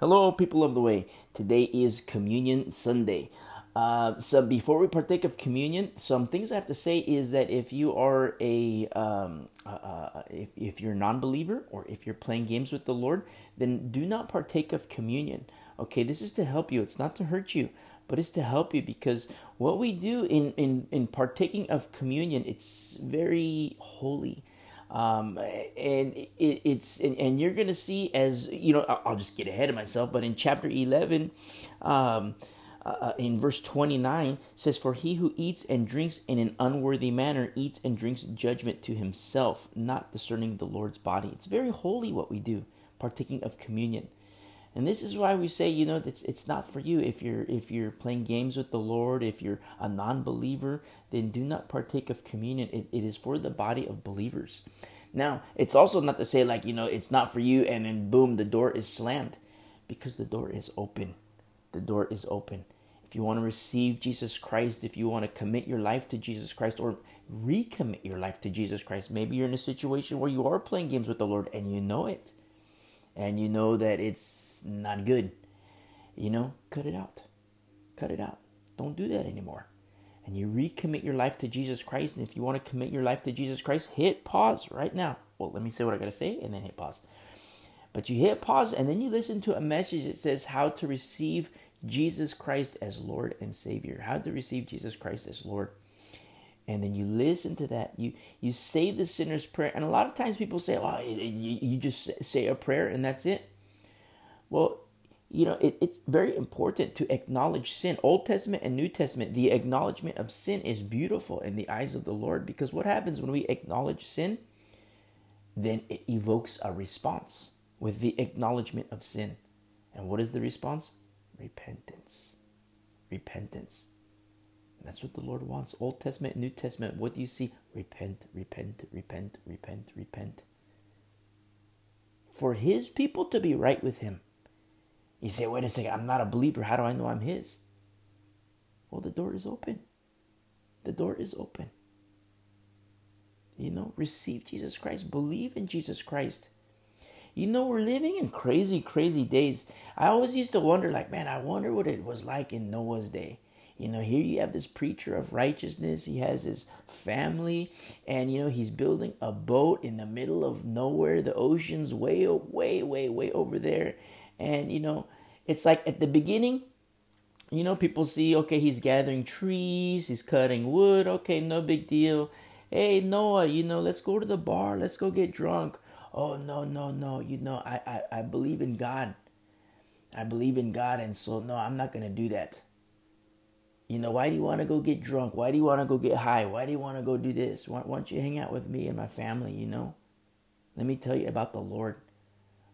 Hello, people of the way. Today is Communion Sunday. Uh, so before we partake of communion, some things I have to say is that if you are a um, uh, uh, if, if you're a non-believer or if you're playing games with the Lord, then do not partake of communion. Okay, this is to help you. It's not to hurt you, but it's to help you because what we do in in in partaking of communion, it's very holy. Um, and it, it's and, and, you're gonna see as you know I'll just get ahead of myself but in chapter 11 um, uh, in verse 29 says for he who eats and drinks in an unworthy manner eats and drinks judgment to himself not discerning the lord's body. It's very holy what we do partaking of communion and this is why we say, you know, it's it's not for you. If you're if you're playing games with the Lord, if you're a non-believer, then do not partake of communion. It, it is for the body of believers. Now, it's also not to say like, you know, it's not for you and then boom, the door is slammed. Because the door is open. The door is open. If you want to receive Jesus Christ, if you want to commit your life to Jesus Christ or recommit your life to Jesus Christ, maybe you're in a situation where you are playing games with the Lord and you know it and you know that it's not good, you know, cut it out. Cut it out. Don't do that anymore. And you recommit your life to Jesus Christ. And if you want to commit your life to Jesus Christ, hit pause right now. Well, let me say what I got to say and then hit pause. But you hit pause and then you listen to a message that says how to receive Jesus Christ as Lord and Savior. How to receive Jesus Christ as Lord and then you listen to that. You you say the sinner's prayer. And a lot of times people say oh you, you just say a prayer and that's it. Well you know it, it's very important to acknowledge sin. Old testament and new testament the acknowledgement of sin is beautiful in the eyes of the lord because what happens when we acknowledge sin? Then it evokes a response with the acknowledgement of sin. And what is the response? Repentance. Repentance that's what the Lord wants. Old Testament, New Testament. What do you see? Repent, repent, repent, repent, repent. For His people to be right with Him. You say, wait a second, I'm not a believer. How do I know I'm His? Well, the door is open. The door is open. You know, receive Jesus Christ, believe in Jesus Christ. You know, we're living in crazy, crazy days. I always used to wonder, like, man, I wonder what it was like in Noah's day. You know, here you have this preacher of righteousness. He has his family, and you know, he's building a boat in the middle of nowhere. The ocean's way, way, way, way over there. And you know, it's like at the beginning, you know, people see, okay, he's gathering trees, he's cutting wood, okay, no big deal. Hey, Noah, you know, let's go to the bar, let's go get drunk. Oh, no, no, no, you know, I, I, I believe in God. I believe in God, and so no, I'm not going to do that. You know, why do you want to go get drunk? Why do you want to go get high? Why do you want to go do this? Why, why don't you hang out with me and my family, you know? Let me tell you about the Lord.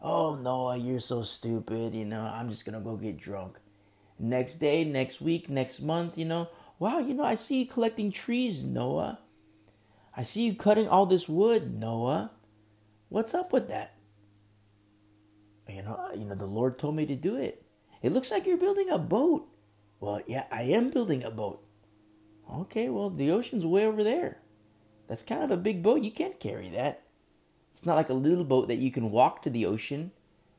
Oh, Noah, you're so stupid. You know, I'm just going to go get drunk. Next day, next week, next month, you know, wow, you know, I see you collecting trees, Noah. I see you cutting all this wood, Noah. What's up with that? You know, you know, the Lord told me to do it. It looks like you're building a boat. Well, yeah, I am building a boat. Okay, well, the ocean's way over there. That's kind of a big boat. You can't carry that. It's not like a little boat that you can walk to the ocean.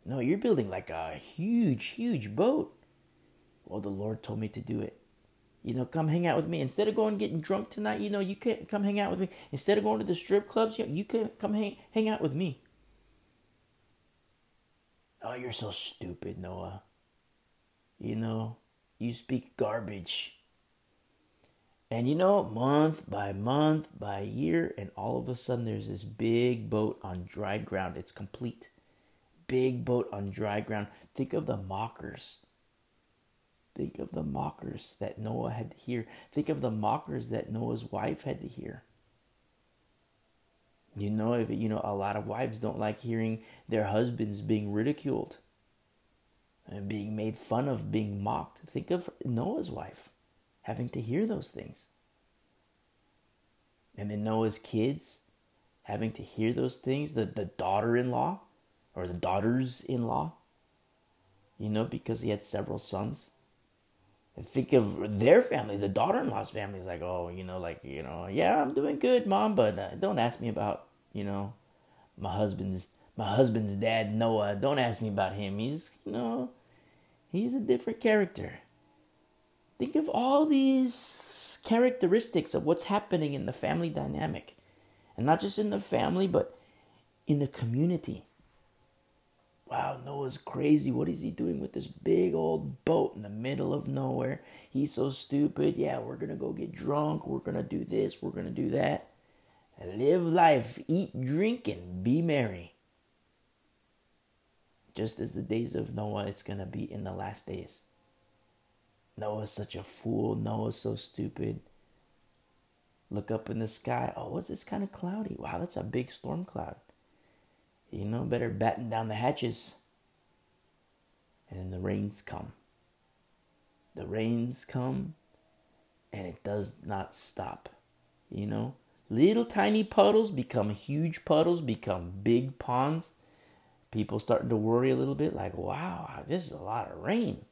No, you're building like a huge, huge boat. Well, the Lord told me to do it. You know, come hang out with me. Instead of going getting drunk tonight, you know, you can come hang out with me. Instead of going to the strip clubs, you, know, you can come hang, hang out with me. Oh, you're so stupid, Noah. You know, you speak garbage. And you know, month by month by year, and all of a sudden there's this big boat on dry ground. It's complete. Big boat on dry ground. Think of the mockers. Think of the mockers that Noah had to hear. Think of the mockers that Noah's wife had to hear. You know, if you know, a lot of wives don't like hearing their husbands being ridiculed being made fun of, being mocked. Think of Noah's wife having to hear those things. And then Noah's kids having to hear those things, the, the daughter in law or the daughters in law, you know, because he had several sons. And think of their family, the daughter in law's family is like, oh, you know, like, you know, yeah, I'm doing good, mom, but uh, don't ask me about, you know, my husband's my husband's dad, Noah. Don't ask me about him. He's, you know, he's a different character. Think of all these characteristics of what's happening in the family dynamic. And not just in the family, but in the community. Wow, Noah's crazy. What is he doing with this big old boat in the middle of nowhere? He's so stupid. Yeah, we're going to go get drunk. We're going to do this. We're going to do that. Live life, eat, drink, and be merry. Just as the days of Noah, it's going to be in the last days. Noah's such a fool. Noah's so stupid. Look up in the sky. Oh, what's this kind of cloudy? Wow, that's a big storm cloud. You know, better batten down the hatches. And then the rains come. The rains come and it does not stop. You know, little tiny puddles become huge puddles, become big ponds. People starting to worry a little bit like, wow, this is a lot of rain.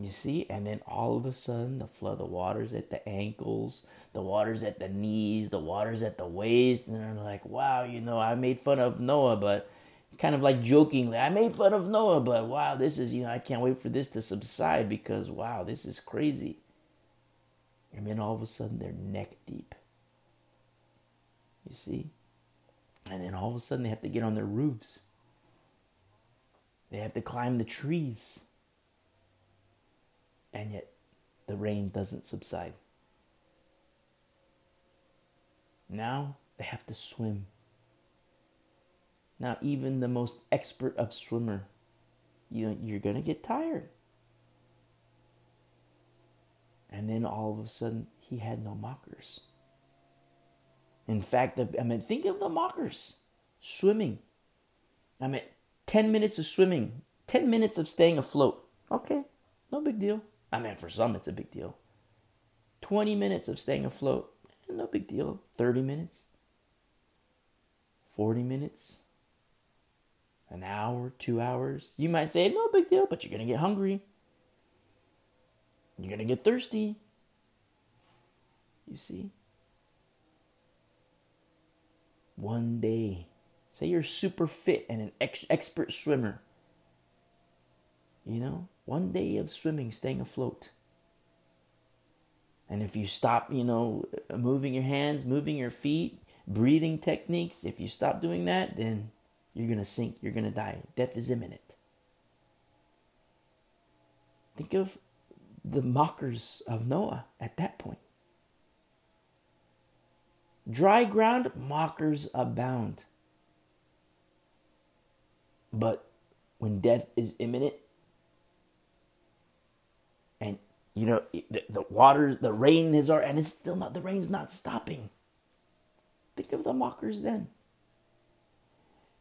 You see, and then all of a sudden, the flood, the water's at the ankles, the water's at the knees, the water's at the waist, and they're like, wow, you know, I made fun of Noah, but kind of like jokingly, I made fun of Noah, but wow, this is, you know, I can't wait for this to subside because, wow, this is crazy. And then all of a sudden, they're neck deep. You see? And then all of a sudden, they have to get on their roofs, they have to climb the trees and yet the rain doesn't subside. Now they have to swim. Now, even the most expert of swimmer, you know, you're gonna get tired. And then all of a sudden, he had no mockers. In fact, I mean, think of the mockers swimming. I mean, 10 minutes of swimming, 10 minutes of staying afloat. Okay, no big deal. I mean, for some, it's a big deal. 20 minutes of staying afloat, no big deal. 30 minutes, 40 minutes, an hour, two hours. You might say, no big deal, but you're going to get hungry. You're going to get thirsty. You see? One day, say you're super fit and an ex- expert swimmer. You know, one day of swimming, staying afloat. And if you stop, you know, moving your hands, moving your feet, breathing techniques, if you stop doing that, then you're going to sink, you're going to die. Death is imminent. Think of the mockers of Noah at that point. Dry ground, mockers abound. But when death is imminent, and you know, the, the water, the rain is, our, and it's still not, the rain's not stopping. Think of the mockers then.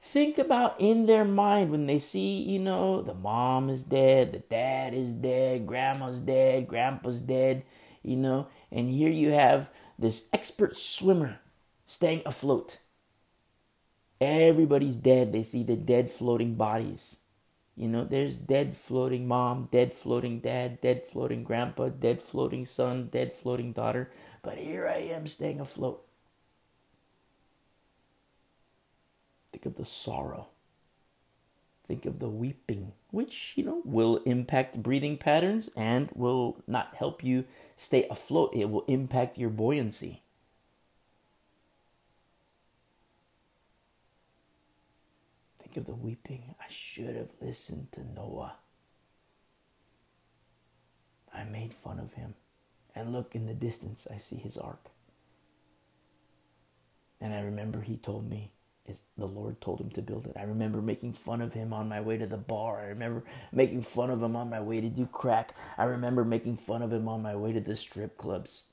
Think about in their mind when they see, you know, the mom is dead, the dad is dead, grandma's dead, grandpa's dead, you know, and here you have this expert swimmer staying afloat. Everybody's dead. They see the dead floating bodies. You know, there's dead floating mom, dead floating dad, dead floating grandpa, dead floating son, dead floating daughter. But here I am staying afloat. Think of the sorrow. Think of the weeping, which, you know, will impact breathing patterns and will not help you stay afloat. It will impact your buoyancy. Think of the weeping, I should have listened to Noah. I made fun of him. And look in the distance, I see his ark. And I remember he told me, the Lord told him to build it. I remember making fun of him on my way to the bar. I remember making fun of him on my way to do crack. I remember making fun of him on my way to the strip clubs.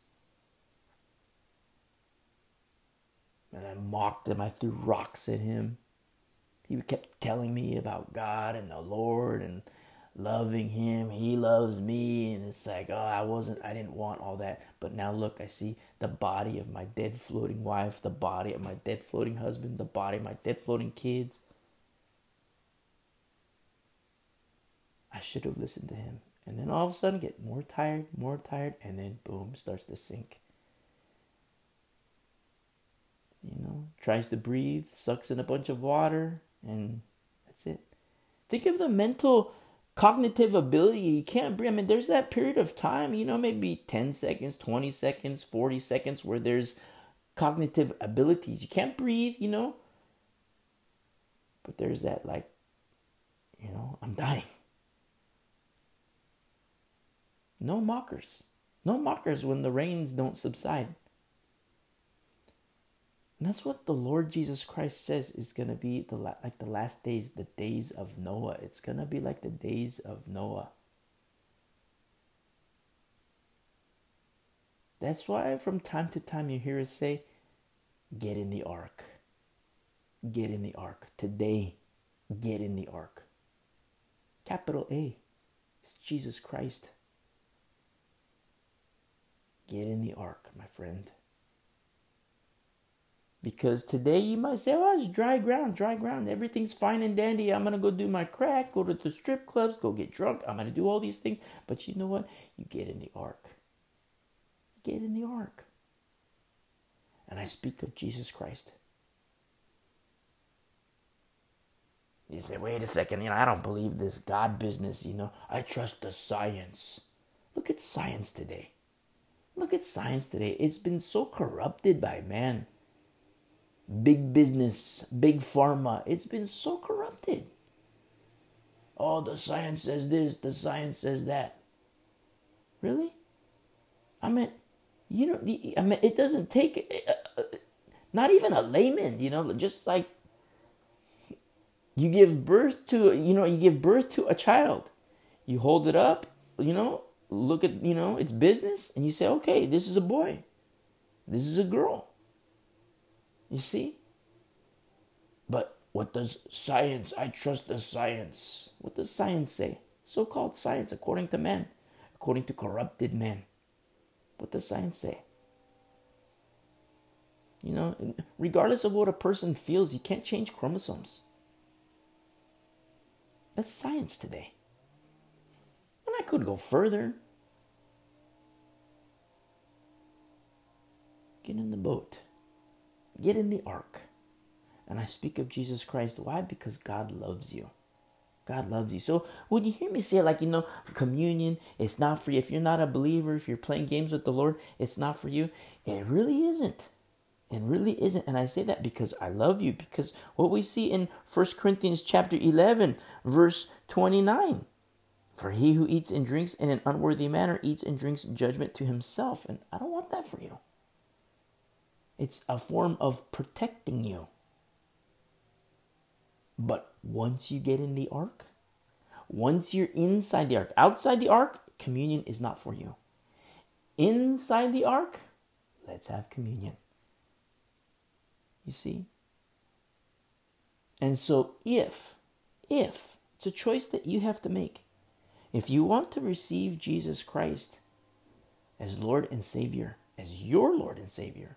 And I mocked him. I threw rocks at him he kept telling me about God and the Lord and loving him. He loves me. And it's like, oh, I wasn't, I didn't want all that. But now look, I see the body of my dead floating wife, the body of my dead floating husband, the body of my dead floating kids. I should have listened to him. And then all of a sudden get more tired, more tired, and then boom, starts to sink. You know, tries to breathe, sucks in a bunch of water, and that's it. Think of the mental cognitive ability. You can't breathe. I mean, there's that period of time, you know, maybe 10 seconds, 20 seconds, 40 seconds where there's cognitive abilities. You can't breathe, you know. But there's that, like, you know, I'm dying. No mockers. No mockers when the rains don't subside. And that's what the Lord Jesus Christ says is going to be the like the last days, the days of Noah. It's going to be like the days of Noah. That's why from time to time you hear us say, get in the ark. Get in the ark. Today, get in the ark. Capital A. It's Jesus Christ. Get in the ark, my friend. Because today you might say, oh, it's dry ground, dry ground. Everything's fine and dandy. I'm going to go do my crack, go to the strip clubs, go get drunk. I'm going to do all these things. But you know what? You get in the ark. You get in the ark. And I speak of Jesus Christ. You say, wait a second, you know, I don't believe this God business, you know. I trust the science. Look at science today. Look at science today. It's been so corrupted by man big business, big pharma. It's been so corrupted. Oh, the science says this, the science says that. Really? I mean, you know, I mean, it doesn't take, uh, uh, not even a layman, you know, just like you give birth to, you know, you give birth to a child. You hold it up, you know, look at, you know, it's business, and you say, okay, this is a boy, this is a girl. You see? But what does science? I trust the science. What does science say? So called science, according to man, according to corrupted man. What does science say? You know, regardless of what a person feels, you can't change chromosomes. That's science today. And I could go further. Get in the boat. Get in the ark. And I speak of Jesus Christ. Why? Because God loves you. God loves you. So when you hear me say, like, you know, communion, it's not for you. If you're not a believer, if you're playing games with the Lord, it's not for you. It really isn't. It really isn't. And I say that because I love you. Because what we see in 1 Corinthians chapter 11, verse 29. For he who eats and drinks in an unworthy manner eats and drinks judgment to himself. And I don't want that for you. It's a form of protecting you. But once you get in the ark, once you're inside the ark, outside the ark, communion is not for you. Inside the ark, let's have communion. You see? And so, if, if, it's a choice that you have to make. If you want to receive Jesus Christ as Lord and Savior, as your Lord and Savior,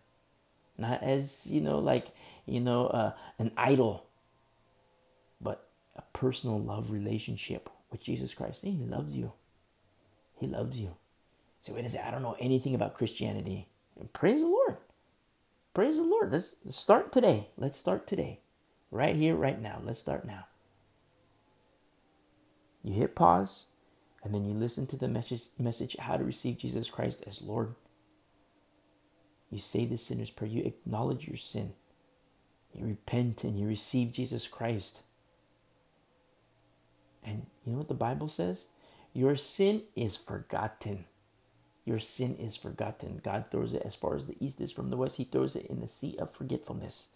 not as you know like you know uh, an idol but a personal love relationship with jesus christ. He loves you. He loves you. So wait a second i don't know anything about christianity. Praise the lord. Praise the lord. Let's start today. Let's start today. Right here right now. Let's start now. You hit pause and then you listen to the message message how to receive jesus christ as lord you say the sinner's prayer. You acknowledge your sin. You repent and you receive Jesus Christ. And you know what the Bible says? Your sin is forgotten. Your sin is forgotten. God throws it as far as the east is from the west. He throws it in the sea of forgetfulness.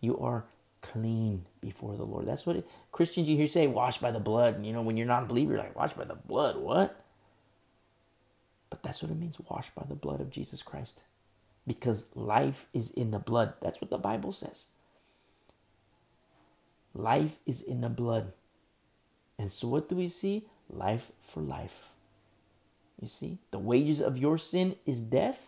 You are clean before the Lord. That's what it, Christians you hear say, washed by the blood. And you know, when you're not a believer, you're like, washed by the blood. What? But that's what it means, washed by the blood of Jesus Christ because life is in the blood. That's what the Bible says. Life is in the blood. And so, what do we see? Life for life. You see, the wages of your sin is death.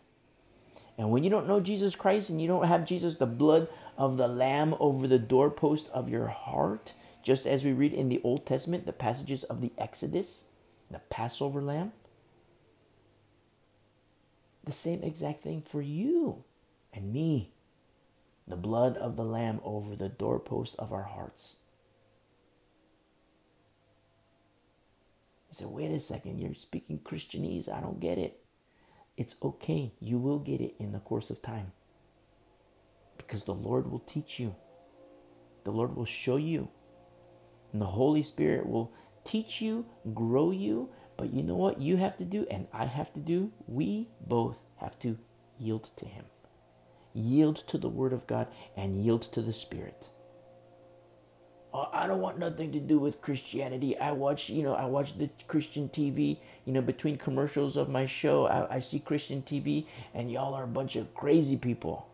And when you don't know Jesus Christ and you don't have Jesus, the blood of the Lamb over the doorpost of your heart, just as we read in the Old Testament, the passages of the Exodus, the Passover lamb, the same exact thing for you and me. The blood of the Lamb over the doorpost of our hearts. You say, wait a second, you're speaking Christianese. I don't get it. It's okay. You will get it in the course of time. Because the Lord will teach you, the Lord will show you, and the Holy Spirit will teach you, grow you. But you know what you have to do, and I have to do? We both have to yield to Him, yield to the Word of God, and yield to the Spirit. Oh, I don't want nothing to do with Christianity. I watch, you know, I watch the Christian TV, you know, between commercials of my show, I, I see Christian TV, and y'all are a bunch of crazy people.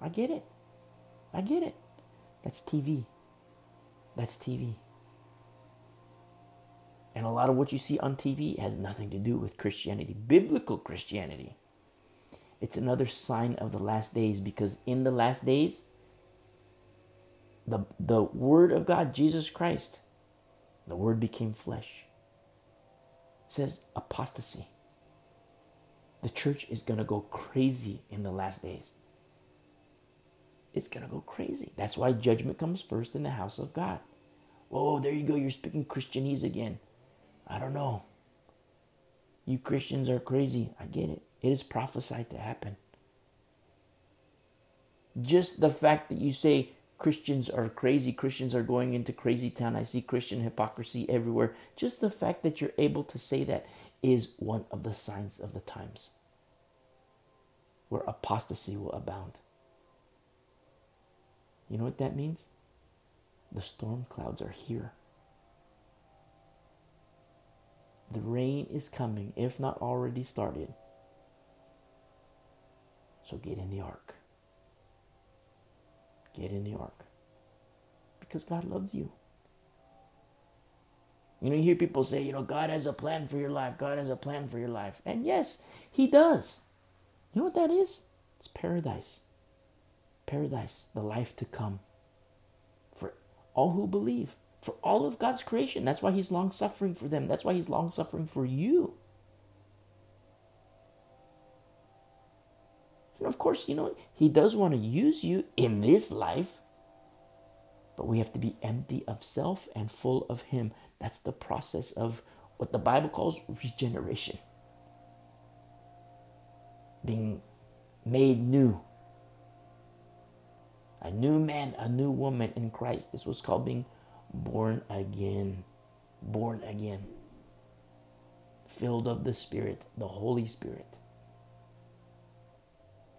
I get it. I get it. That's TV. That's TV. And a lot of what you see on TV has nothing to do with Christianity, biblical Christianity. It's another sign of the last days because in the last days, the, the Word of God, Jesus Christ, the Word became flesh. Says apostasy. The church is going to go crazy in the last days. It's going to go crazy. That's why judgment comes first in the house of God. Whoa, there you go. You're speaking Christianese again. I don't know. You Christians are crazy. I get it. It is prophesied to happen. Just the fact that you say Christians are crazy, Christians are going into crazy town, I see Christian hypocrisy everywhere. Just the fact that you're able to say that is one of the signs of the times where apostasy will abound. You know what that means? The storm clouds are here. The rain is coming, if not already started. So get in the ark. Get in the ark. Because God loves you. You know, you hear people say, you know, God has a plan for your life. God has a plan for your life. And yes, He does. You know what that is? It's paradise. Paradise, the life to come for all who believe for all of God's creation. That's why He's long suffering for them. That's why He's long suffering for you. And of course, you know, He does want to use you in this life, but we have to be empty of self and full of Him. That's the process of what the Bible calls regeneration. Being made new. A new man, a new woman in Christ. This was called being born again. Born again. Filled of the Spirit, the Holy Spirit.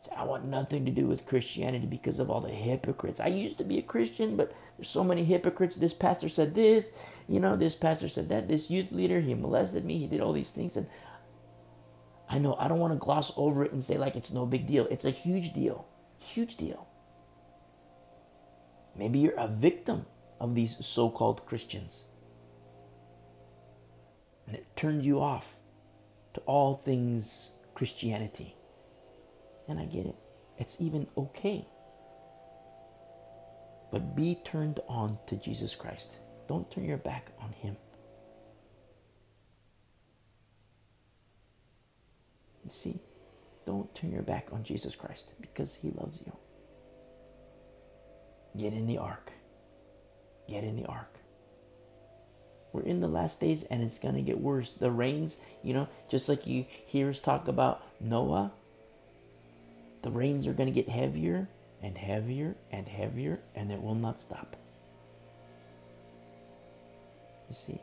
So I want nothing to do with Christianity because of all the hypocrites. I used to be a Christian, but there's so many hypocrites. This pastor said this, you know, this pastor said that. This youth leader, he molested me, he did all these things. And I know I don't want to gloss over it and say like it's no big deal. It's a huge deal. Huge deal. Maybe you're a victim of these so called Christians. And it turned you off to all things Christianity. And I get it, it's even okay. But be turned on to Jesus Christ. Don't turn your back on Him. You see, don't turn your back on Jesus Christ because He loves you. Get in the ark get in the ark. We're in the last days and it's going to get worse. The rains, you know, just like you hear us talk about Noah, the rains are going to get heavier and heavier and heavier and it will not stop. You see?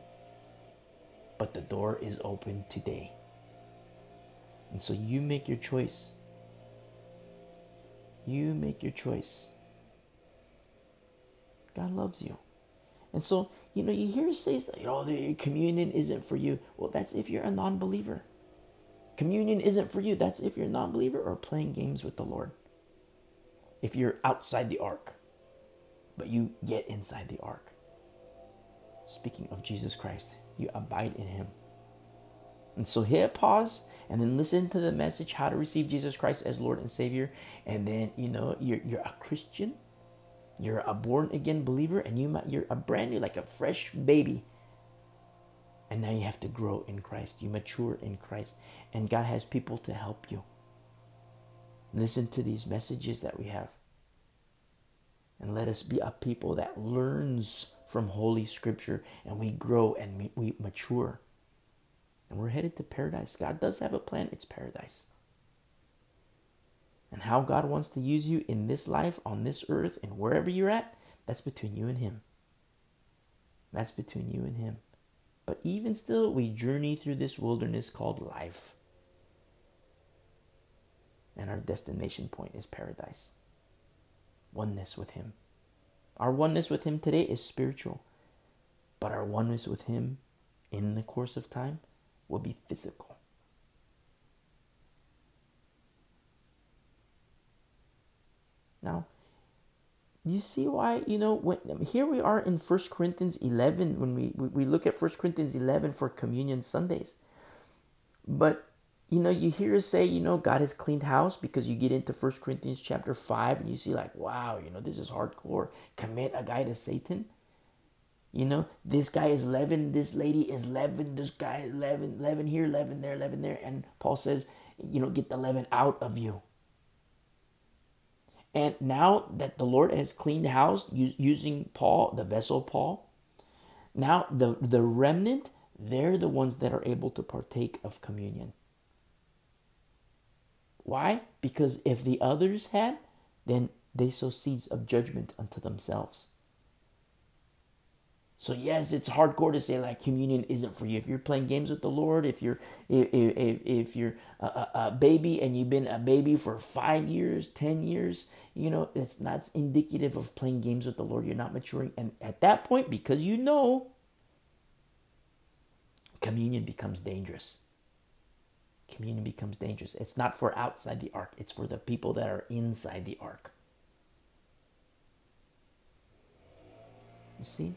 But the door is open today. And so you make your choice. You make your choice. God loves you. And so, you know, you hear say, you oh, know, the communion isn't for you. Well, that's if you're a non believer. Communion isn't for you. That's if you're a non believer or playing games with the Lord. If you're outside the ark, but you get inside the ark. Speaking of Jesus Christ, you abide in him. And so hit pause and then listen to the message how to receive Jesus Christ as Lord and Savior. And then, you know, you're, you're a Christian you're a born again believer and you might, you're a brand new, like a fresh baby. And now you have to grow in Christ. You mature in Christ. And God has people to help you. Listen to these messages that we have. And let us be a people that learns from Holy Scripture and we grow and we mature. And we're headed to paradise. God does have a plan, it's paradise. And how God wants to use you in this life, on this earth, and wherever you're at, that's between you and Him. That's between you and Him. But even still, we journey through this wilderness called life. And our destination point is paradise. Oneness with Him. Our oneness with Him today is spiritual, but our oneness with Him in the course of time will be physical. Now, you see why you know when here we are in First Corinthians 11 when we, we, we look at First Corinthians 11 for communion Sundays. But you know, you hear us say, you know, God has cleaned house because you get into First Corinthians chapter 5 and you see, like, wow, you know, this is hardcore. Commit a guy to Satan. You know, this guy is leaven, this lady is leaven, this guy is leaven, leaven here, leaven there, leaven there. And Paul says, you know, get the leaven out of you. And now that the Lord has cleaned the house using Paul, the vessel Paul, now the, the remnant, they're the ones that are able to partake of communion. Why? Because if the others had, then they sow seeds of judgment unto themselves. So yes, it's hardcore to say like communion isn't for you. If you're playing games with the Lord, if you're if, if, if you're a, a, baby and you've been a baby for five years, ten years, you know it's not indicative of playing games with the Lord. You're not maturing, and at that point, because you know, communion becomes dangerous communion becomes dangerous. It's not for outside the ark, it's for the people that are inside the ark. You see?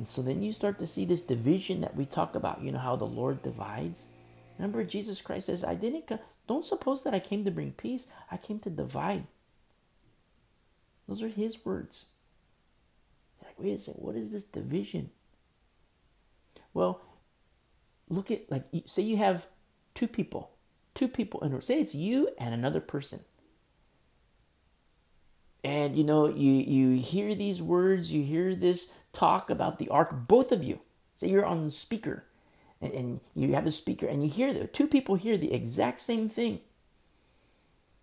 And so then you start to see this division that we talk about, you know, how the Lord divides. Remember, Jesus Christ says, I didn't, come, don't suppose that I came to bring peace, I came to divide. Those are his words. Like, wait a second, what is this division? Well, look at like say you have two people, two people in say it's you and another person. And you know, you you hear these words, you hear this talk about the ark, both of you. Say you're on the speaker and, and you have a speaker and you hear the two people hear the exact same thing.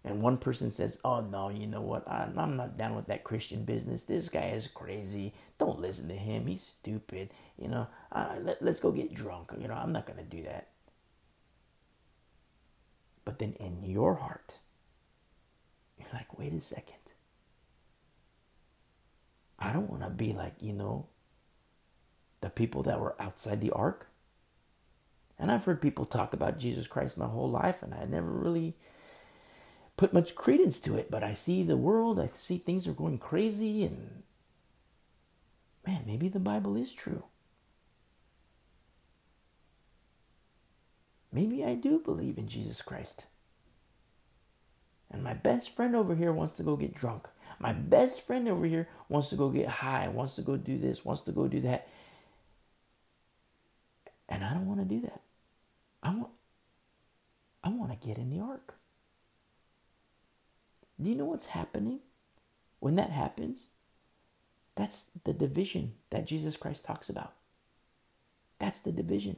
And one person says, Oh, no, you know what? I'm, I'm not down with that Christian business. This guy is crazy. Don't listen to him. He's stupid. You know, uh, let, let's go get drunk. You know, I'm not going to do that. But then in your heart, you're like, wait a second. I don't want to be like, you know, the people that were outside the ark. And I've heard people talk about Jesus Christ my whole life, and I never really put much credence to it, but I see the world, I see things are going crazy, and man, maybe the Bible is true. Maybe I do believe in Jesus Christ. And my best friend over here wants to go get drunk. My best friend over here wants to go get high, wants to go do this, wants to go do that. And I don't want to do that. I want I want to get in the ark. Do you know what's happening when that happens? That's the division that Jesus Christ talks about. That's the division.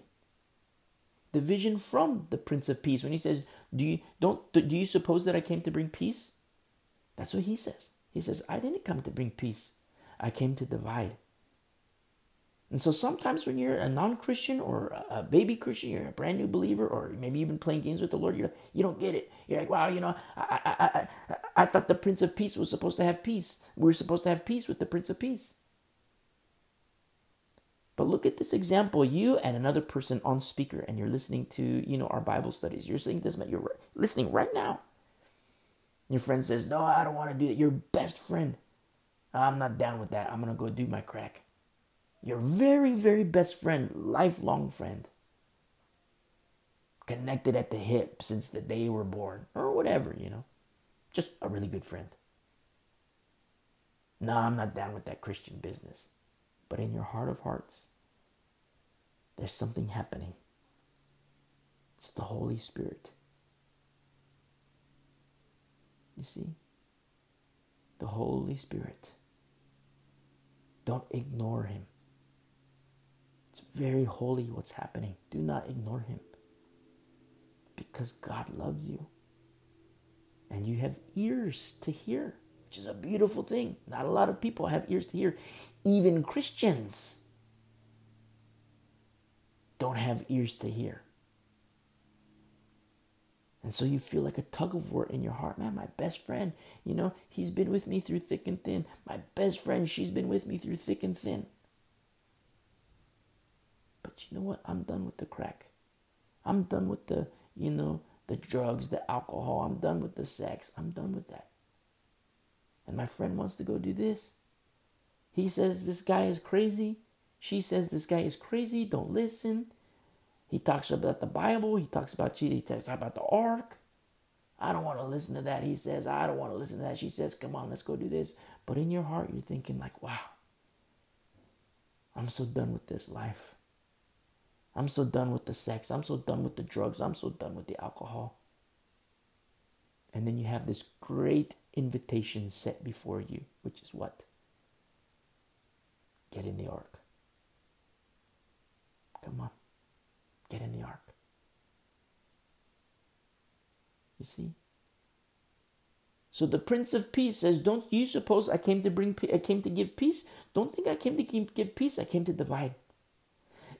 Division from the Prince of Peace. When he says, "Do you don't do you suppose that I came to bring peace?" That's what he says. He says, "I didn't come to bring peace. I came to divide." And so sometimes when you're a non-Christian or a baby Christian, you're a brand new believer, or maybe you've been playing games with the Lord, you're, you don't get it. You're like, wow, you know, I, I, I, I thought the Prince of Peace was supposed to have peace. We we're supposed to have peace with the Prince of Peace. But look at this example. You and another person on speaker, and you're listening to, you know, our Bible studies. You're seeing this, you're listening right now. Your friend says, no, I don't want to do it. Your best friend. I'm not down with that. I'm going to go do my crack your very, very best friend, lifelong friend, connected at the hip since the day you were born, or whatever, you know, just a really good friend. No, I'm not down with that Christian business. But in your heart of hearts, there's something happening. It's the Holy Spirit. You see? the Holy Spirit. Don't ignore him. It's very holy what's happening. Do not ignore him. Because God loves you. And you have ears to hear, which is a beautiful thing. Not a lot of people have ears to hear. Even Christians don't have ears to hear. And so you feel like a tug of war in your heart. Man, my best friend, you know, he's been with me through thick and thin. My best friend, she's been with me through thick and thin. But you know what? I'm done with the crack. I'm done with the, you know, the drugs, the alcohol. I'm done with the sex. I'm done with that. And my friend wants to go do this. He says this guy is crazy. She says this guy is crazy. Don't listen. He talks about the Bible. He talks about Jesus. He talks about the ark. I don't want to listen to that. He says, I don't want to listen to that. She says, come on, let's go do this. But in your heart, you're thinking, like, wow, I'm so done with this life. I'm so done with the sex. I'm so done with the drugs. I'm so done with the alcohol. And then you have this great invitation set before you, which is what? Get in the ark. Come on. Get in the ark. You see? So the Prince of Peace says, "Don't you suppose I came to bring I came to give peace? Don't think I came to give peace. I came to divide."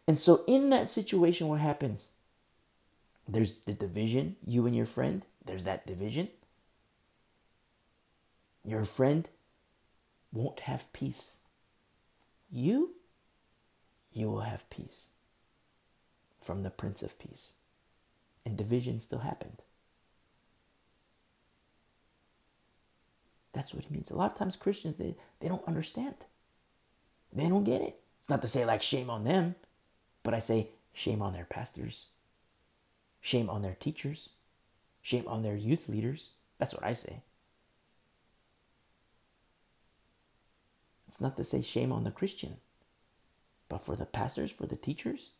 And so in that situation what happens? There's the division, you and your friend, there's that division. Your friend won't have peace. You you will have peace from the Prince of Peace. And division still happened. That's what it means. A lot of times Christians they, they don't understand. They don't get it. It's not to say like shame on them, but I say shame on their pastors. Shame on their teachers. Shame on their youth leaders. That's what I say. It's not to say shame on the Christian, but for the pastors, for the teachers,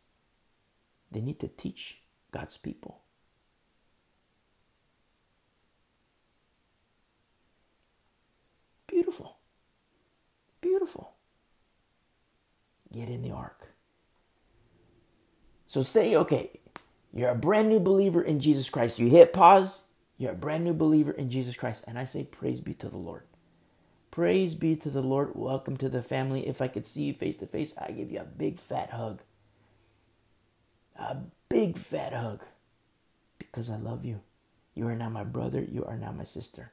they need to teach God's people. Beautiful. Beautiful. Get in the ark. So say, okay, you're a brand new believer in Jesus Christ. You hit pause, you're a brand new believer in Jesus Christ. And I say, Praise be to the Lord. Praise be to the Lord. Welcome to the family. If I could see you face to face, I give you a big fat hug a big fat hug because I love you. You are now my brother, you are now my sister.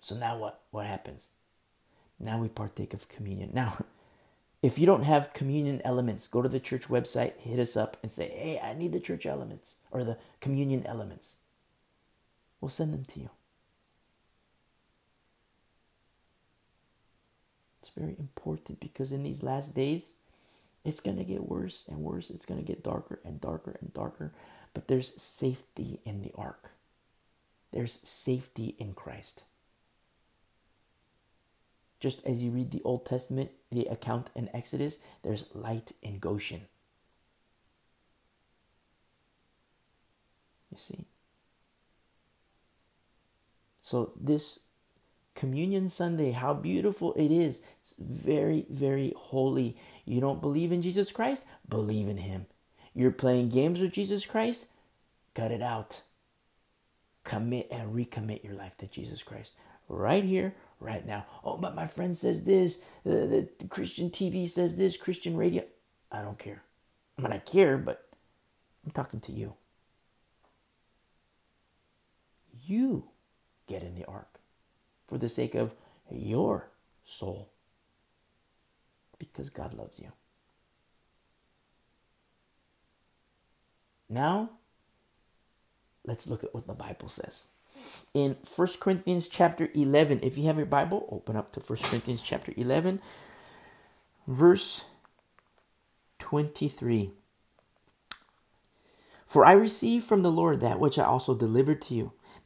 So now what? What happens? Now we partake of communion. Now, if you don't have communion elements, go to the church website, hit us up, and say, hey, I need the church elements or the communion elements. We'll send them to you. It's very important because in these last days, it's going to get worse and worse. It's going to get darker and darker and darker. But there's safety in the ark, there's safety in Christ. Just as you read the Old Testament, the account in Exodus, there's light in Goshen. You see? So, this Communion Sunday, how beautiful it is. It's very, very holy. You don't believe in Jesus Christ? Believe in Him. You're playing games with Jesus Christ? Cut it out. Commit and recommit your life to Jesus Christ right here, right now. Oh, but my friend says this, the, the Christian TV says this, Christian radio. I don't care. I mean, I care, but I'm talking to you. You get in the ark for the sake of your soul because God loves you. Now, let's look at what the Bible says. In 1 Corinthians chapter 11, if you have your Bible, open up to 1 Corinthians chapter 11, verse 23. For I received from the Lord that which I also delivered to you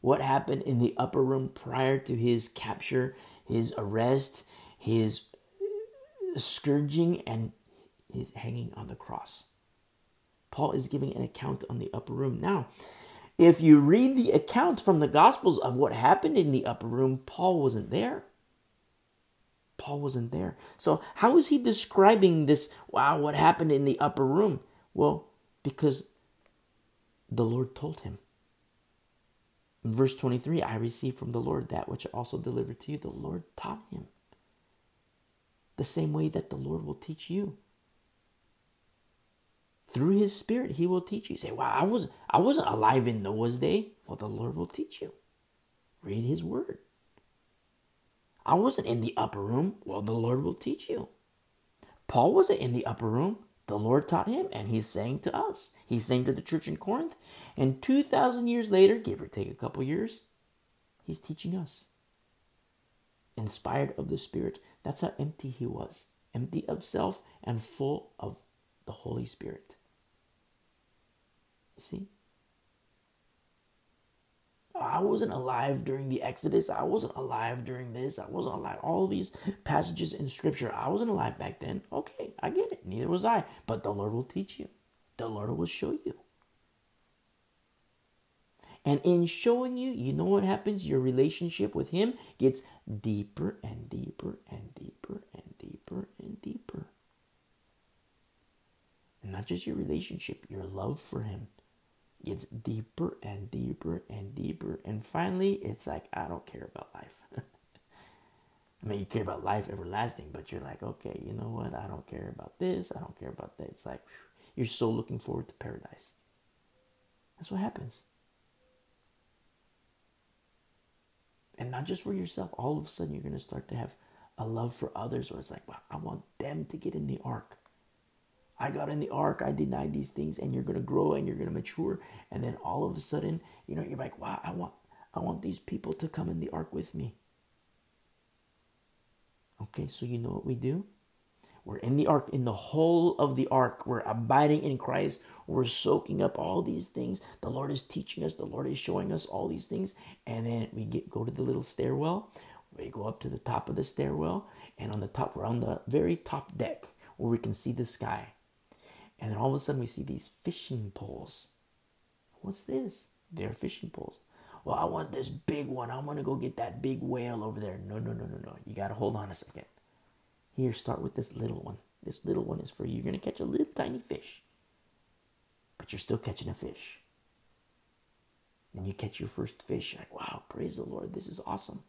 What happened in the upper room prior to his capture, his arrest, his scourging, and his hanging on the cross. Paul is giving an account on the upper room. Now, if you read the account from the Gospels of what happened in the upper room, Paul wasn't there. Paul wasn't there. So, how is he describing this? Wow, what happened in the upper room? Well, because the Lord told him. In verse 23, I received from the Lord that which I also delivered to you. The Lord taught him. The same way that the Lord will teach you. Through his spirit he will teach you say wow i was i wasn't alive in noah's day. Well the lord will teach you. Read his word. I wasn't in the upper room. Well the lord will teach you. Paul wasn't in the upper room the lord taught him and he's saying to us. He's saying to the church in corinth and 2000 years later give or take a couple years he's teaching us. Inspired of the spirit that's how empty he was. Empty of self and full of the holy spirit. See? I wasn't alive during the Exodus. I wasn't alive during this. I wasn't alive. All these passages in Scripture, I wasn't alive back then. Okay, I get it. Neither was I. But the Lord will teach you, the Lord will show you. And in showing you, you know what happens? Your relationship with Him gets deeper and deeper and deeper and deeper and deeper. And not just your relationship, your love for Him gets deeper and deeper and deeper. And finally, it's like, I don't care about life. I mean, you care about life everlasting, but you're like, okay, you know what? I don't care about this. I don't care about that. It's like, you're so looking forward to paradise. That's what happens. And not just for yourself, all of a sudden you're going to start to have a love for others where it's like, wow, I want them to get in the ark. I got in the ark, I denied these things, and you're gonna grow and you're gonna mature, and then all of a sudden, you know, you're like, wow, I want I want these people to come in the ark with me. Okay, so you know what we do? We're in the ark, in the whole of the ark. We're abiding in Christ. We're soaking up all these things. The Lord is teaching us. The Lord is showing us all these things. And then we get go to the little stairwell. We go up to the top of the stairwell. And on the top, we're on the very top deck where we can see the sky. And then all of a sudden we see these fishing poles. What's this? They're fishing poles. Well, I want this big one. I want to go get that big whale over there. No, no, no, no, no. You got to hold on a second. Here, start with this little one. This little one is for you. You're going to catch a little tiny fish. But you're still catching a fish. And you catch your first fish. You're like, wow, praise the Lord. This is awesome.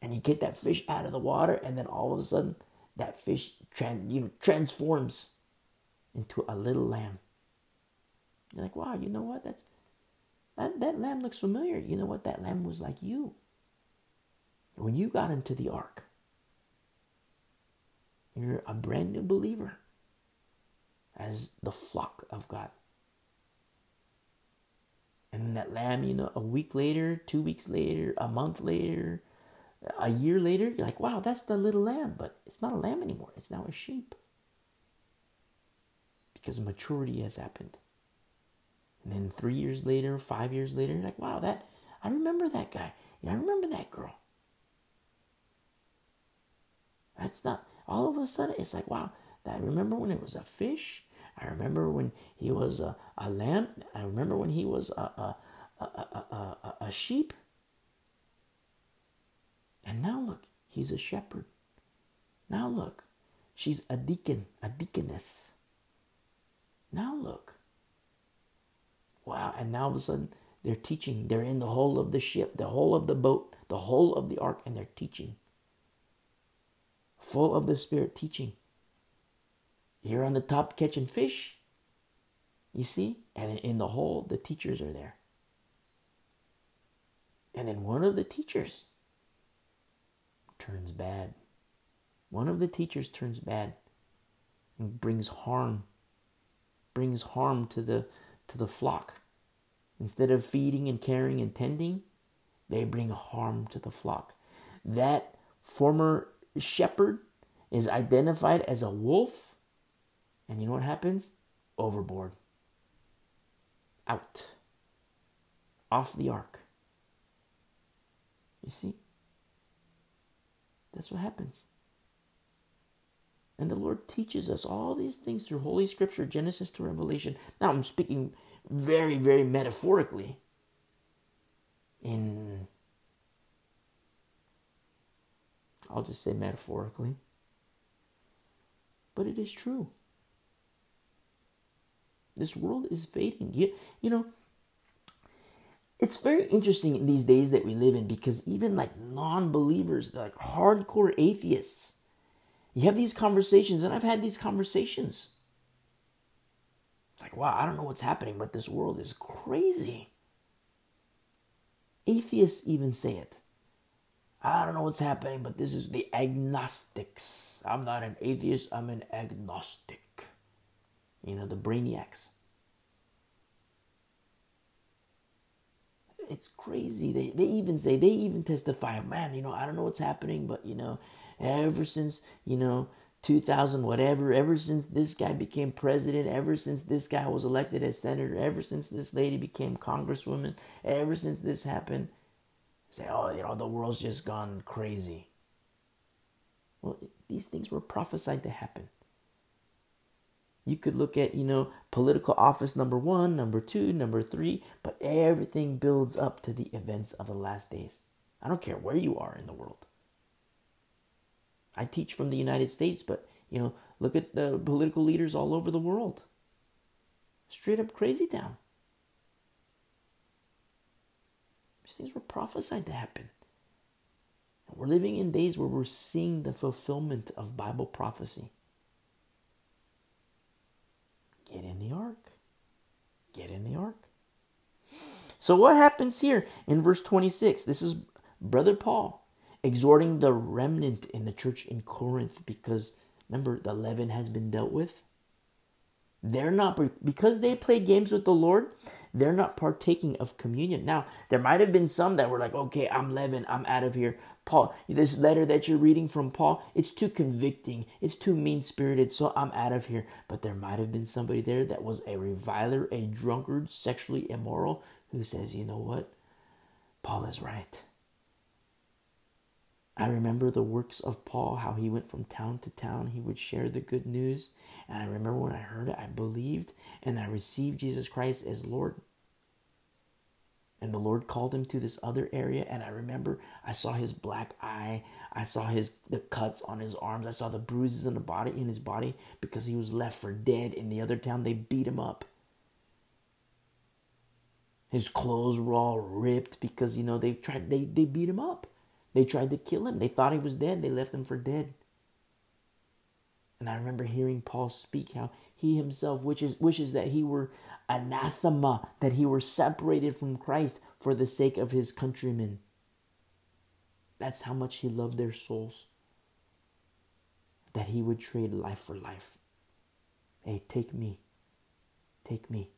And you get that fish out of the water, and then all of a sudden, that fish trans- you know, transforms into a little lamb. You're like, wow, you know what? That's that, that lamb looks familiar. You know what? That lamb was like you. When you got into the ark, you're a brand new believer as the flock of God. And that lamb, you know, a week later, two weeks later, a month later, a year later, you're like, wow, that's the little lamb. But it's not a lamb anymore. It's now a sheep because maturity has happened. And then three years later, five years later, you're like, wow, that I remember that guy. I remember that girl. That's not all of a sudden it's like, wow, I remember when it was a fish. I remember when he was a, a lamb. I remember when he was a, a, a, a, a, a sheep. And now look, he's a shepherd. Now look, she's a deacon, a deaconess. Now look. Wow, and now all of a sudden they're teaching. They're in the whole of the ship, the whole of the boat, the whole of the ark, and they're teaching. Full of the Spirit teaching. You're on the top catching fish. You see? And in the hole, the teachers are there. And then one of the teachers turns bad. One of the teachers turns bad and brings harm brings harm to the to the flock. Instead of feeding and caring and tending, they bring harm to the flock. That former shepherd is identified as a wolf, and you know what happens? Overboard. Out. Off the ark. You see? That's what happens. And the Lord teaches us all these things through Holy Scripture, Genesis to Revelation. Now, I'm speaking very, very metaphorically. In, I'll just say metaphorically. But it is true. This world is fading. You, you know, it's very interesting in these days that we live in because even like non believers, like hardcore atheists, you have these conversations, and I've had these conversations. It's like, wow, I don't know what's happening, but this world is crazy. Atheists even say it. I don't know what's happening, but this is the agnostics. I'm not an atheist, I'm an agnostic. You know, the brainiacs. It's crazy. They, they even say, they even testify, man, you know, I don't know what's happening, but, you know, ever since, you know, 2000, whatever, ever since this guy became president, ever since this guy was elected as senator, ever since this lady became congresswoman, ever since this happened, say, oh, you know, the world's just gone crazy. Well, these things were prophesied to happen. You could look at, you know, political office number one, number two, number three, but everything builds up to the events of the last days. I don't care where you are in the world. I teach from the United States, but you know, look at the political leaders all over the world. Straight up crazy town. These things were prophesied to happen. And we're living in days where we're seeing the fulfillment of Bible prophecy. Get in the ark. Get in the ark. So, what happens here in verse 26? This is Brother Paul exhorting the remnant in the church in Corinth because remember the leaven has been dealt with. They're not because they play games with the Lord, they're not partaking of communion. Now, there might have been some that were like, "Okay, I'm leaven, I'm out of here." Paul, this letter that you're reading from Paul, it's too convicting, it's too mean-spirited, so I'm out of here. But there might have been somebody there that was a reviler, a drunkard, sexually immoral who says, "You know what? Paul is right. I remember the works of Paul, how he went from town to town. He would share the good news. And I remember when I heard it, I believed and I received Jesus Christ as Lord. And the Lord called him to this other area. And I remember I saw his black eye. I saw his the cuts on his arms. I saw the bruises in the body in his body because he was left for dead in the other town. They beat him up. His clothes were all ripped because you know they tried they, they beat him up. They tried to kill him. They thought he was dead. They left him for dead. And I remember hearing Paul speak how he himself wishes, wishes that he were anathema, that he were separated from Christ for the sake of his countrymen. That's how much he loved their souls. That he would trade life for life. Hey, take me. Take me.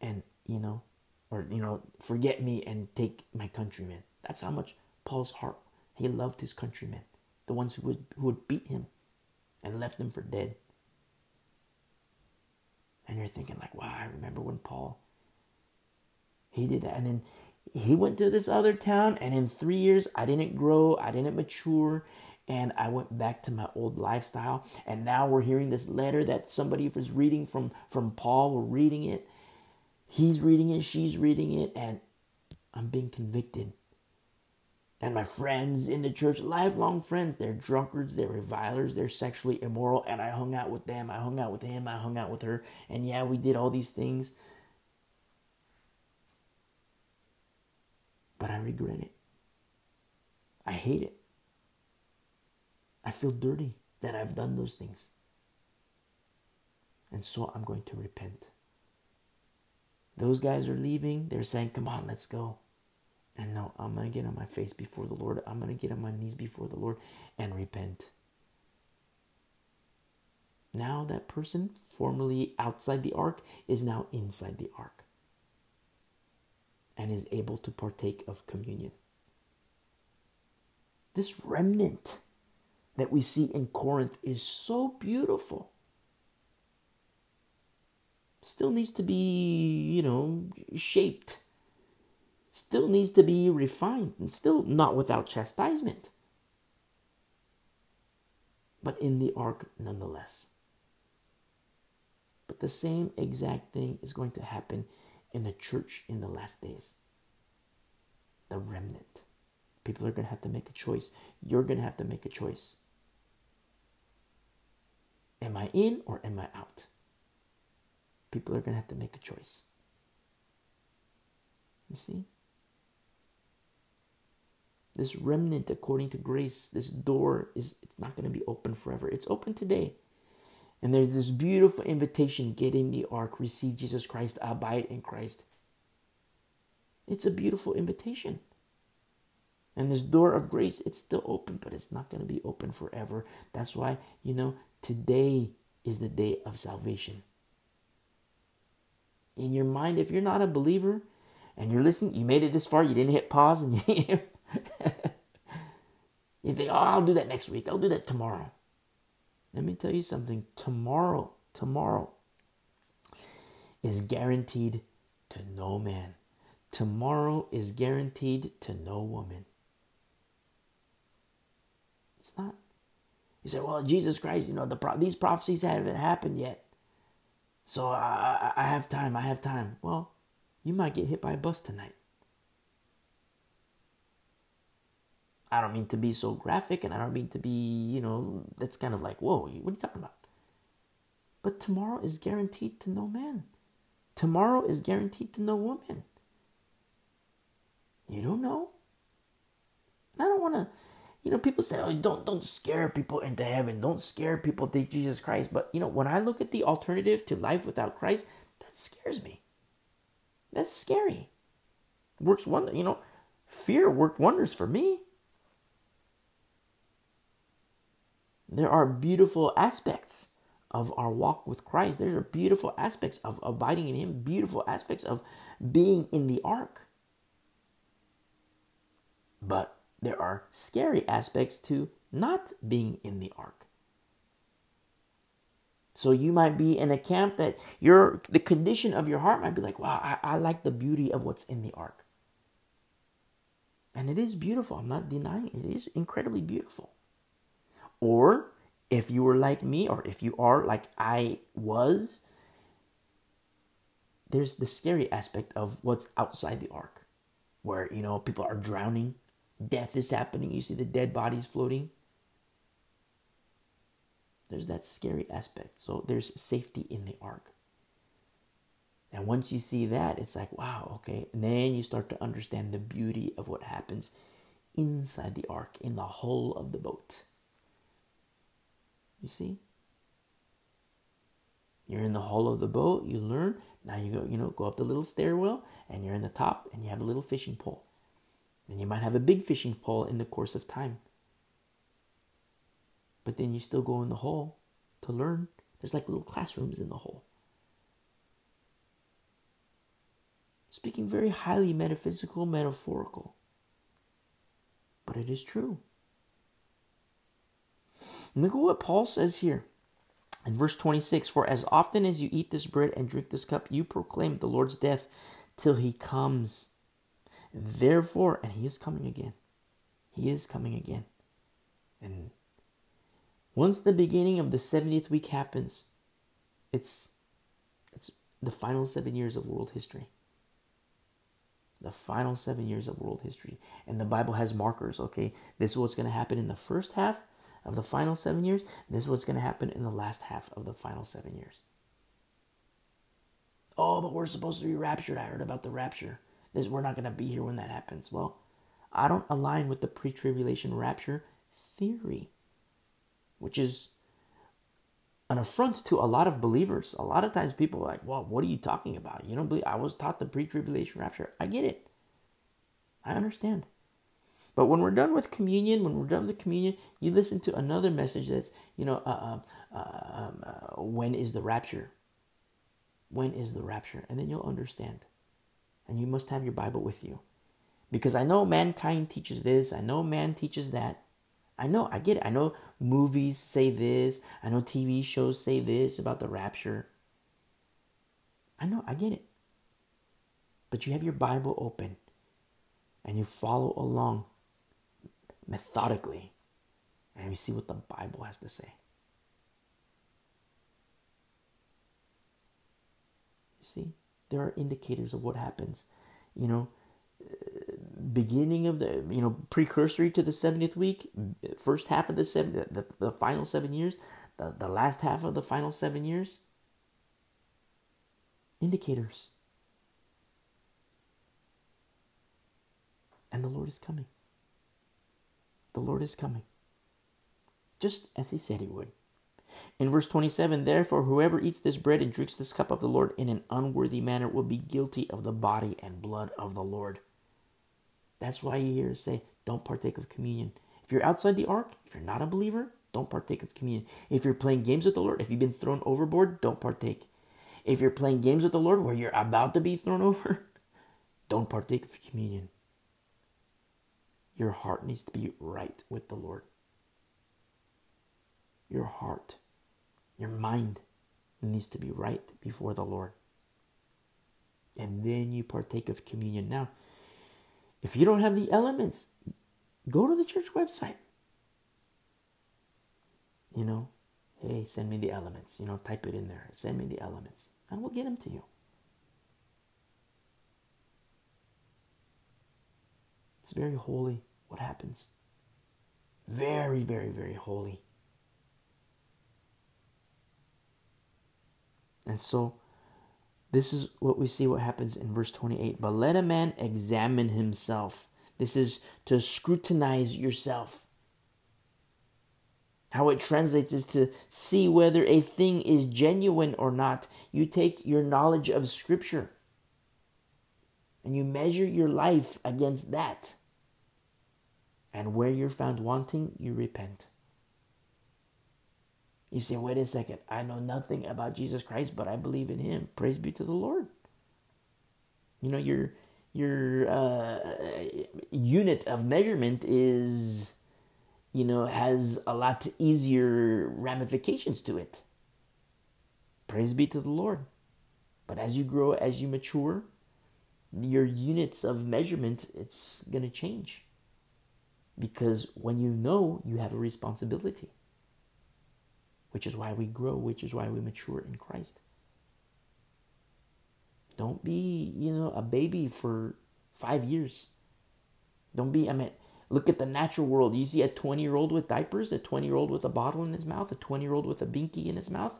And, you know, or, you know, forget me and take my countrymen. That's how much Paul's heart. He loved his countrymen, the ones who would, who would beat him and left him for dead. And you're thinking, like, wow, I remember when Paul, he did that. And then he went to this other town, and in three years, I didn't grow, I didn't mature, and I went back to my old lifestyle. And now we're hearing this letter that somebody was reading from, from Paul. We're reading it. He's reading it, she's reading it, and I'm being convicted and my friends in the church, lifelong friends, they're drunkards, they're revilers, they're sexually immoral, and I hung out with them, I hung out with him, I hung out with her, and yeah, we did all these things. But I regret it. I hate it. I feel dirty that I've done those things. And so I'm going to repent. Those guys are leaving. They're saying, come on, let's go. And no, I'm going to get on my face before the Lord. I'm going to get on my knees before the Lord and repent. Now that person, formerly outside the ark, is now inside the ark and is able to partake of communion. This remnant that we see in Corinth is so beautiful. Still needs to be, you know, shaped. Still needs to be refined and still not without chastisement. But in the ark nonetheless. But the same exact thing is going to happen in the church in the last days. The remnant. People are going to have to make a choice. You're going to have to make a choice. Am I in or am I out? People are going to have to make a choice. You see? This remnant, according to grace, this door is it's not going to be open forever. It's open today. And there's this beautiful invitation get in the ark, receive Jesus Christ, abide in Christ. It's a beautiful invitation. And this door of grace, it's still open, but it's not going to be open forever. That's why, you know, today is the day of salvation. In your mind, if you're not a believer and you're listening, you made it this far, you didn't hit pause, and you, you think, oh, I'll do that next week, I'll do that tomorrow. Let me tell you something. Tomorrow, tomorrow is guaranteed to no man. Tomorrow is guaranteed to no woman. It's not. You say, well, Jesus Christ, you know, the pro- these prophecies haven't happened yet. So I, I, I have time. I have time. Well, you might get hit by a bus tonight. I don't mean to be so graphic and I don't mean to be, you know, that's kind of like, whoa, what are you talking about? But tomorrow is guaranteed to no man. Tomorrow is guaranteed to no woman. You don't know. And I don't want to, you know, people say, oh, don't, don't scare people into heaven. Don't scare people to Jesus Christ. But, you know, when I look at the alternative to life without Christ, that scares me. That's scary. Works wonder, you know, fear worked wonders for me. There are beautiful aspects of our walk with Christ. There are beautiful aspects of abiding in Him, beautiful aspects of being in the ark. But there are scary aspects to not being in the ark. So you might be in a camp that your the condition of your heart might be like, wow, I, I like the beauty of what's in the ark. And it is beautiful. I'm not denying it. It is incredibly beautiful. Or if you were like me, or if you are like I was, there's the scary aspect of what's outside the ark, where, you know, people are drowning, death is happening, you see the dead bodies floating. There's that scary aspect. So there's safety in the ark. And once you see that, it's like, wow, okay. And then you start to understand the beauty of what happens inside the ark, in the hull of the boat. You see? You're in the hull of the boat, you learn. Now you go, you know, go up the little stairwell and you're in the top and you have a little fishing pole. And you might have a big fishing pole in the course of time. But then you still go in the hole to learn. There's like little classrooms in the hole. Speaking very highly metaphysical, metaphorical. But it is true. Look at what Paul says here in verse 26 For as often as you eat this bread and drink this cup, you proclaim the Lord's death till he comes. Therefore, and he is coming again. He is coming again. And once the beginning of the 70th week happens, it's it's the final 7 years of world history. The final 7 years of world history. And the Bible has markers, okay? This is what's going to happen in the first half of the final seven years, this is what's going to happen in the last half of the final seven years. Oh, but we're supposed to be raptured. I heard about the rapture. This, we're not going to be here when that happens. Well, I don't align with the pre tribulation rapture theory, which is an affront to a lot of believers. A lot of times people are like, well, what are you talking about? You don't believe I was taught the pre tribulation rapture. I get it. I understand. But when we're done with communion, when we're done with communion, you listen to another message that's, you know, uh, um, uh, um, uh, when is the rapture? When is the rapture? And then you'll understand. And you must have your Bible with you. Because I know mankind teaches this, I know man teaches that. I know, I get it. I know movies say this, I know TV shows say this about the rapture. I know, I get it. But you have your Bible open and you follow along methodically and we see what the Bible has to say. You see, there are indicators of what happens. You know, beginning of the, you know, precursory to the 70th week, first half of the seven, the, the final seven years, the, the last half of the final seven years. Indicators. And the Lord is coming. The Lord is coming. Just as he said he would. In verse 27, therefore, whoever eats this bread and drinks this cup of the Lord in an unworthy manner will be guilty of the body and blood of the Lord. That's why you hear say, don't partake of communion. If you're outside the ark, if you're not a believer, don't partake of communion. If you're playing games with the Lord, if you've been thrown overboard, don't partake. If you're playing games with the Lord where you're about to be thrown over, don't partake of communion. Your heart needs to be right with the Lord. Your heart, your mind needs to be right before the Lord. And then you partake of communion. Now, if you don't have the elements, go to the church website. You know, hey, send me the elements. You know, type it in there. Send me the elements, and we'll get them to you. It's very holy what happens. Very, very, very holy. And so this is what we see what happens in verse 28. But let a man examine himself. This is to scrutinize yourself. How it translates is to see whether a thing is genuine or not. You take your knowledge of Scripture and you measure your life against that. And where you're found wanting, you repent. You say, wait a second, I know nothing about Jesus Christ, but I believe in him. Praise be to the Lord. You know, your your uh, unit of measurement is, you know, has a lot easier ramifications to it. Praise be to the Lord. But as you grow, as you mature, your units of measurement, it's going to change. Because when you know, you have a responsibility which is why we grow, which is why we mature in Christ. Don't be, you know, a baby for five years. Don't be, I mean, look at the natural world. You see a 20 year old with diapers, a 20 year old with a bottle in his mouth, a 20 year old with a binky in his mouth.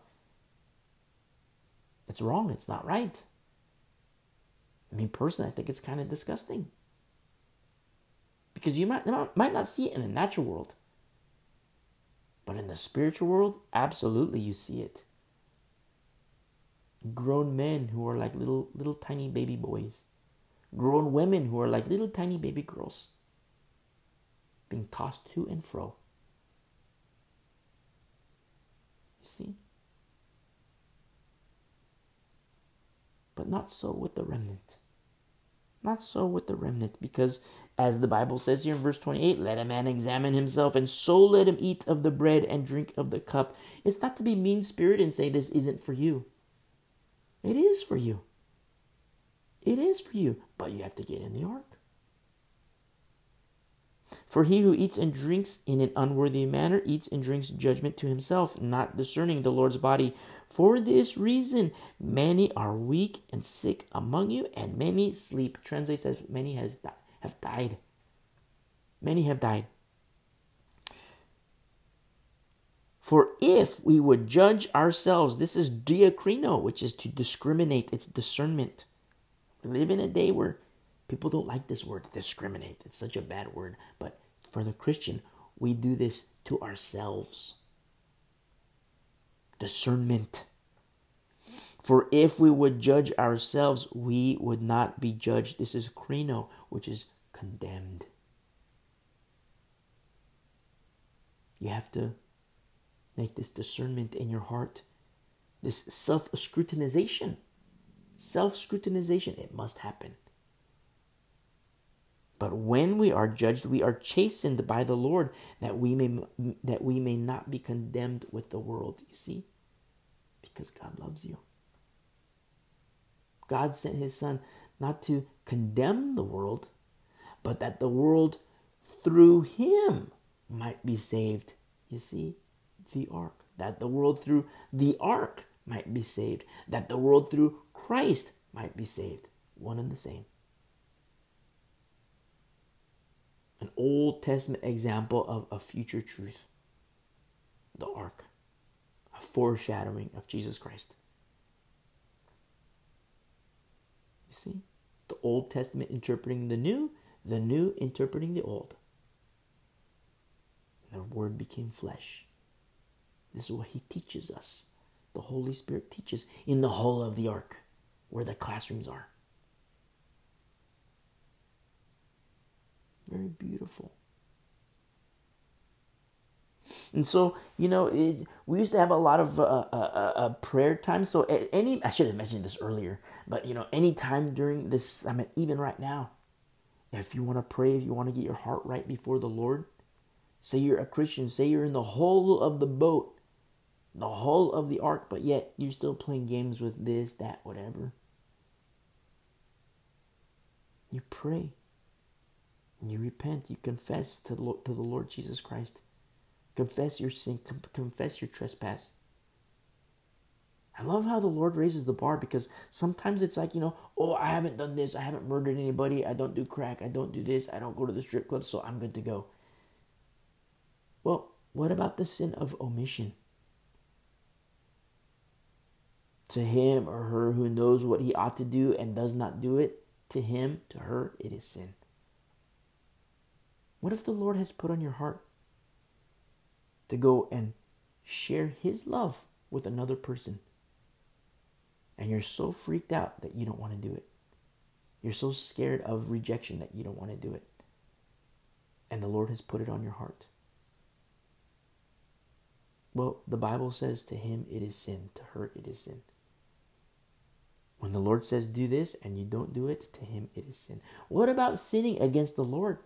It's wrong. It's not right. I mean, personally, I think it's kind of disgusting. Because you might, might not see it in the natural world. But in the spiritual world, absolutely you see it. Grown men who are like little little tiny baby boys. Grown women who are like little tiny baby girls. Being tossed to and fro. You see? But not so with the remnant. Not so with the remnant, because as the Bible says here in verse 28, let a man examine himself, and so let him eat of the bread and drink of the cup. It's not to be mean spirited and say this isn't for you. It is for you. It is for you, but you have to get in the ark. For he who eats and drinks in an unworthy manner eats and drinks judgment to himself, not discerning the Lord's body. For this reason, many are weak and sick among you, and many sleep. Translates as many has died have died. Many have died. For if we would judge ourselves, this is diakrino, which is to discriminate, it's discernment. We live in a day where people don't like this word, discriminate. It's such a bad word. But for the Christian, we do this to ourselves. Discernment. For if we would judge ourselves, we would not be judged. This is krino, which is condemned. You have to make this discernment in your heart, this self scrutinization. Self scrutinization, it must happen. But when we are judged, we are chastened by the Lord that we may that we may not be condemned with the world. You see? Because God loves you. God sent his son not to condemn the world, but that the world through him might be saved. You see? The ark. That the world through the ark might be saved. That the world through Christ might be saved. One and the same. an Old Testament example of a future truth the ark, a foreshadowing of Jesus Christ. You see, the Old Testament interpreting the new, the new interpreting the old. And the Word became flesh. This is what He teaches us. The Holy Spirit teaches in the hall of the ark, where the classrooms are. Very beautiful. And so, you know, it, we used to have a lot of uh, uh, uh, uh prayer time. So, any, I should have mentioned this earlier, but, you know, any time during this I mean, even right now, if you want to pray, if you want to get your heart right before the Lord, say you're a Christian, say you're in the hull of the boat, the hull of the ark, but yet you're still playing games with this, that, whatever. You pray. You repent, you confess to the to the Lord Jesus Christ. Confess your sin, confess your trespass. I love how the Lord raises the bar because sometimes it's like, you know, oh, I haven't done this, I haven't murdered anybody, I don't do crack, I don't do this, I don't go to the strip club, so I'm good to go. Well, what about the sin of omission? To him or her who knows what he ought to do and does not do it, to him, to her, it is sin. What if the Lord has put on your heart to go and share His love with another person? And you're so freaked out that you don't want to do it. You're so scared of rejection that you don't want to do it. And the Lord has put it on your heart. Well, the Bible says to him it is sin, to her it is sin. When the Lord says do this and you don't do it, to him it is sin. What about sinning against the Lord?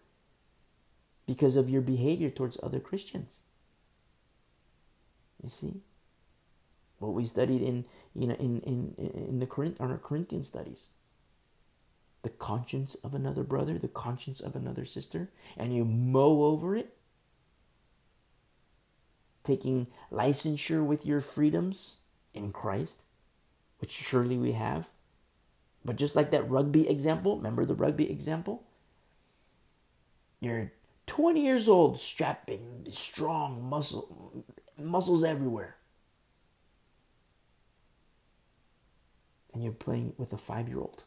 because of your behavior towards other Christians. You see? What we studied in you know in in in the Corinth on our Corinthian studies. The conscience of another brother, the conscience of another sister, and you mow over it, taking licensure with your freedoms in Christ, which surely we have. But just like that rugby example, remember the rugby example? You're 20 years old, strapping, strong, muscle, muscles everywhere. And you're playing with a five year old.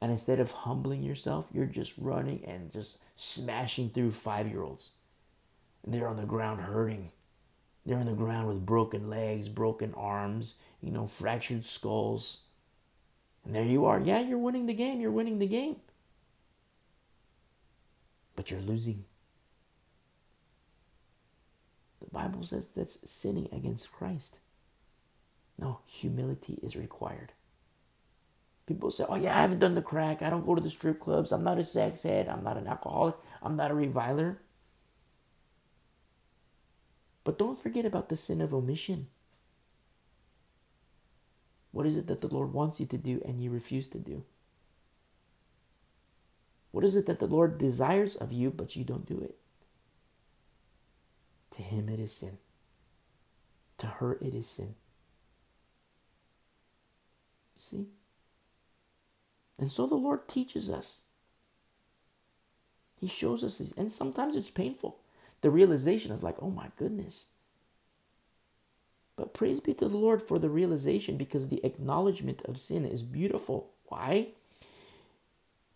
And instead of humbling yourself, you're just running and just smashing through five year olds. They're on the ground hurting. They're on the ground with broken legs, broken arms, you know, fractured skulls. And there you are. Yeah, you're winning the game. You're winning the game but you're losing. The Bible says that's sinning against Christ. No, humility is required. People say, oh, yeah, I haven't done the crack. I don't go to the strip clubs. I'm not a sex head. I'm not an alcoholic. I'm not a reviler. But don't forget about the sin of omission. What is it that the Lord wants you to do and you refuse to do? What is it that the Lord desires of you, but you don't do it? To him it is sin. To her it is sin. See? And so the Lord teaches us. He shows us this, and sometimes it's painful. The realization of, like, oh my goodness. But praise be to the Lord for the realization because the acknowledgement of sin is beautiful. Why?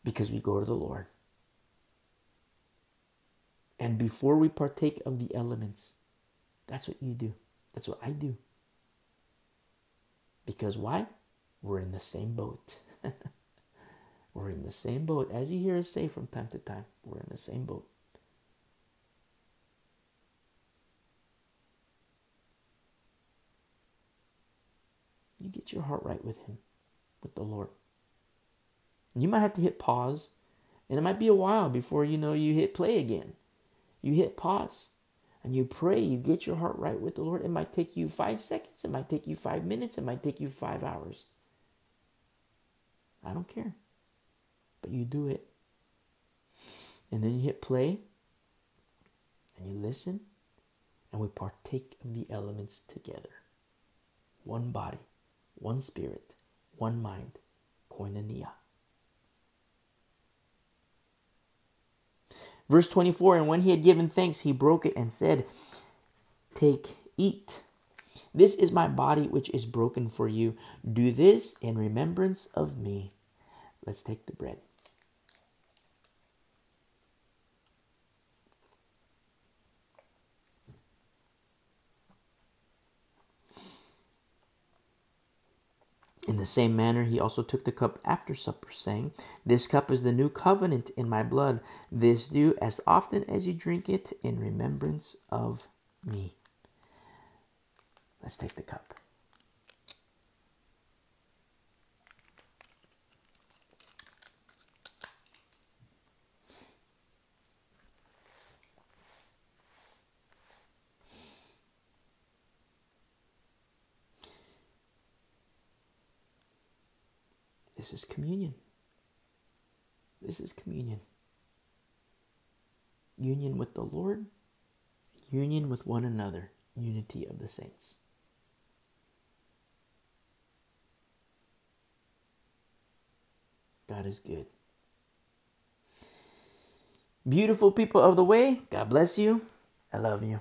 because we go to the Lord. And before we partake of the elements, that's what you do. That's what I do. Because why? We're in the same boat. we're in the same boat. As you hear us say from time to time, we're in the same boat. You get your heart right with Him, with the Lord. You might have to hit pause, and it might be a while before you know you hit play again. You hit pause and you pray, you get your heart right with the Lord. It might take you five seconds, it might take you five minutes, it might take you five hours. I don't care. But you do it. And then you hit play and you listen and we partake of the elements together. One body, one spirit, one mind, koinonia. Verse 24 And when he had given thanks, he broke it and said, Take, eat. This is my body which is broken for you. Do this in remembrance of me. Let's take the bread. In the same manner, he also took the cup after supper, saying, This cup is the new covenant in my blood. This do as often as you drink it in remembrance of me. Let's take the cup. This is communion. This is communion. Union with the Lord, union with one another, unity of the saints. God is good. Beautiful people of the way, God bless you. I love you.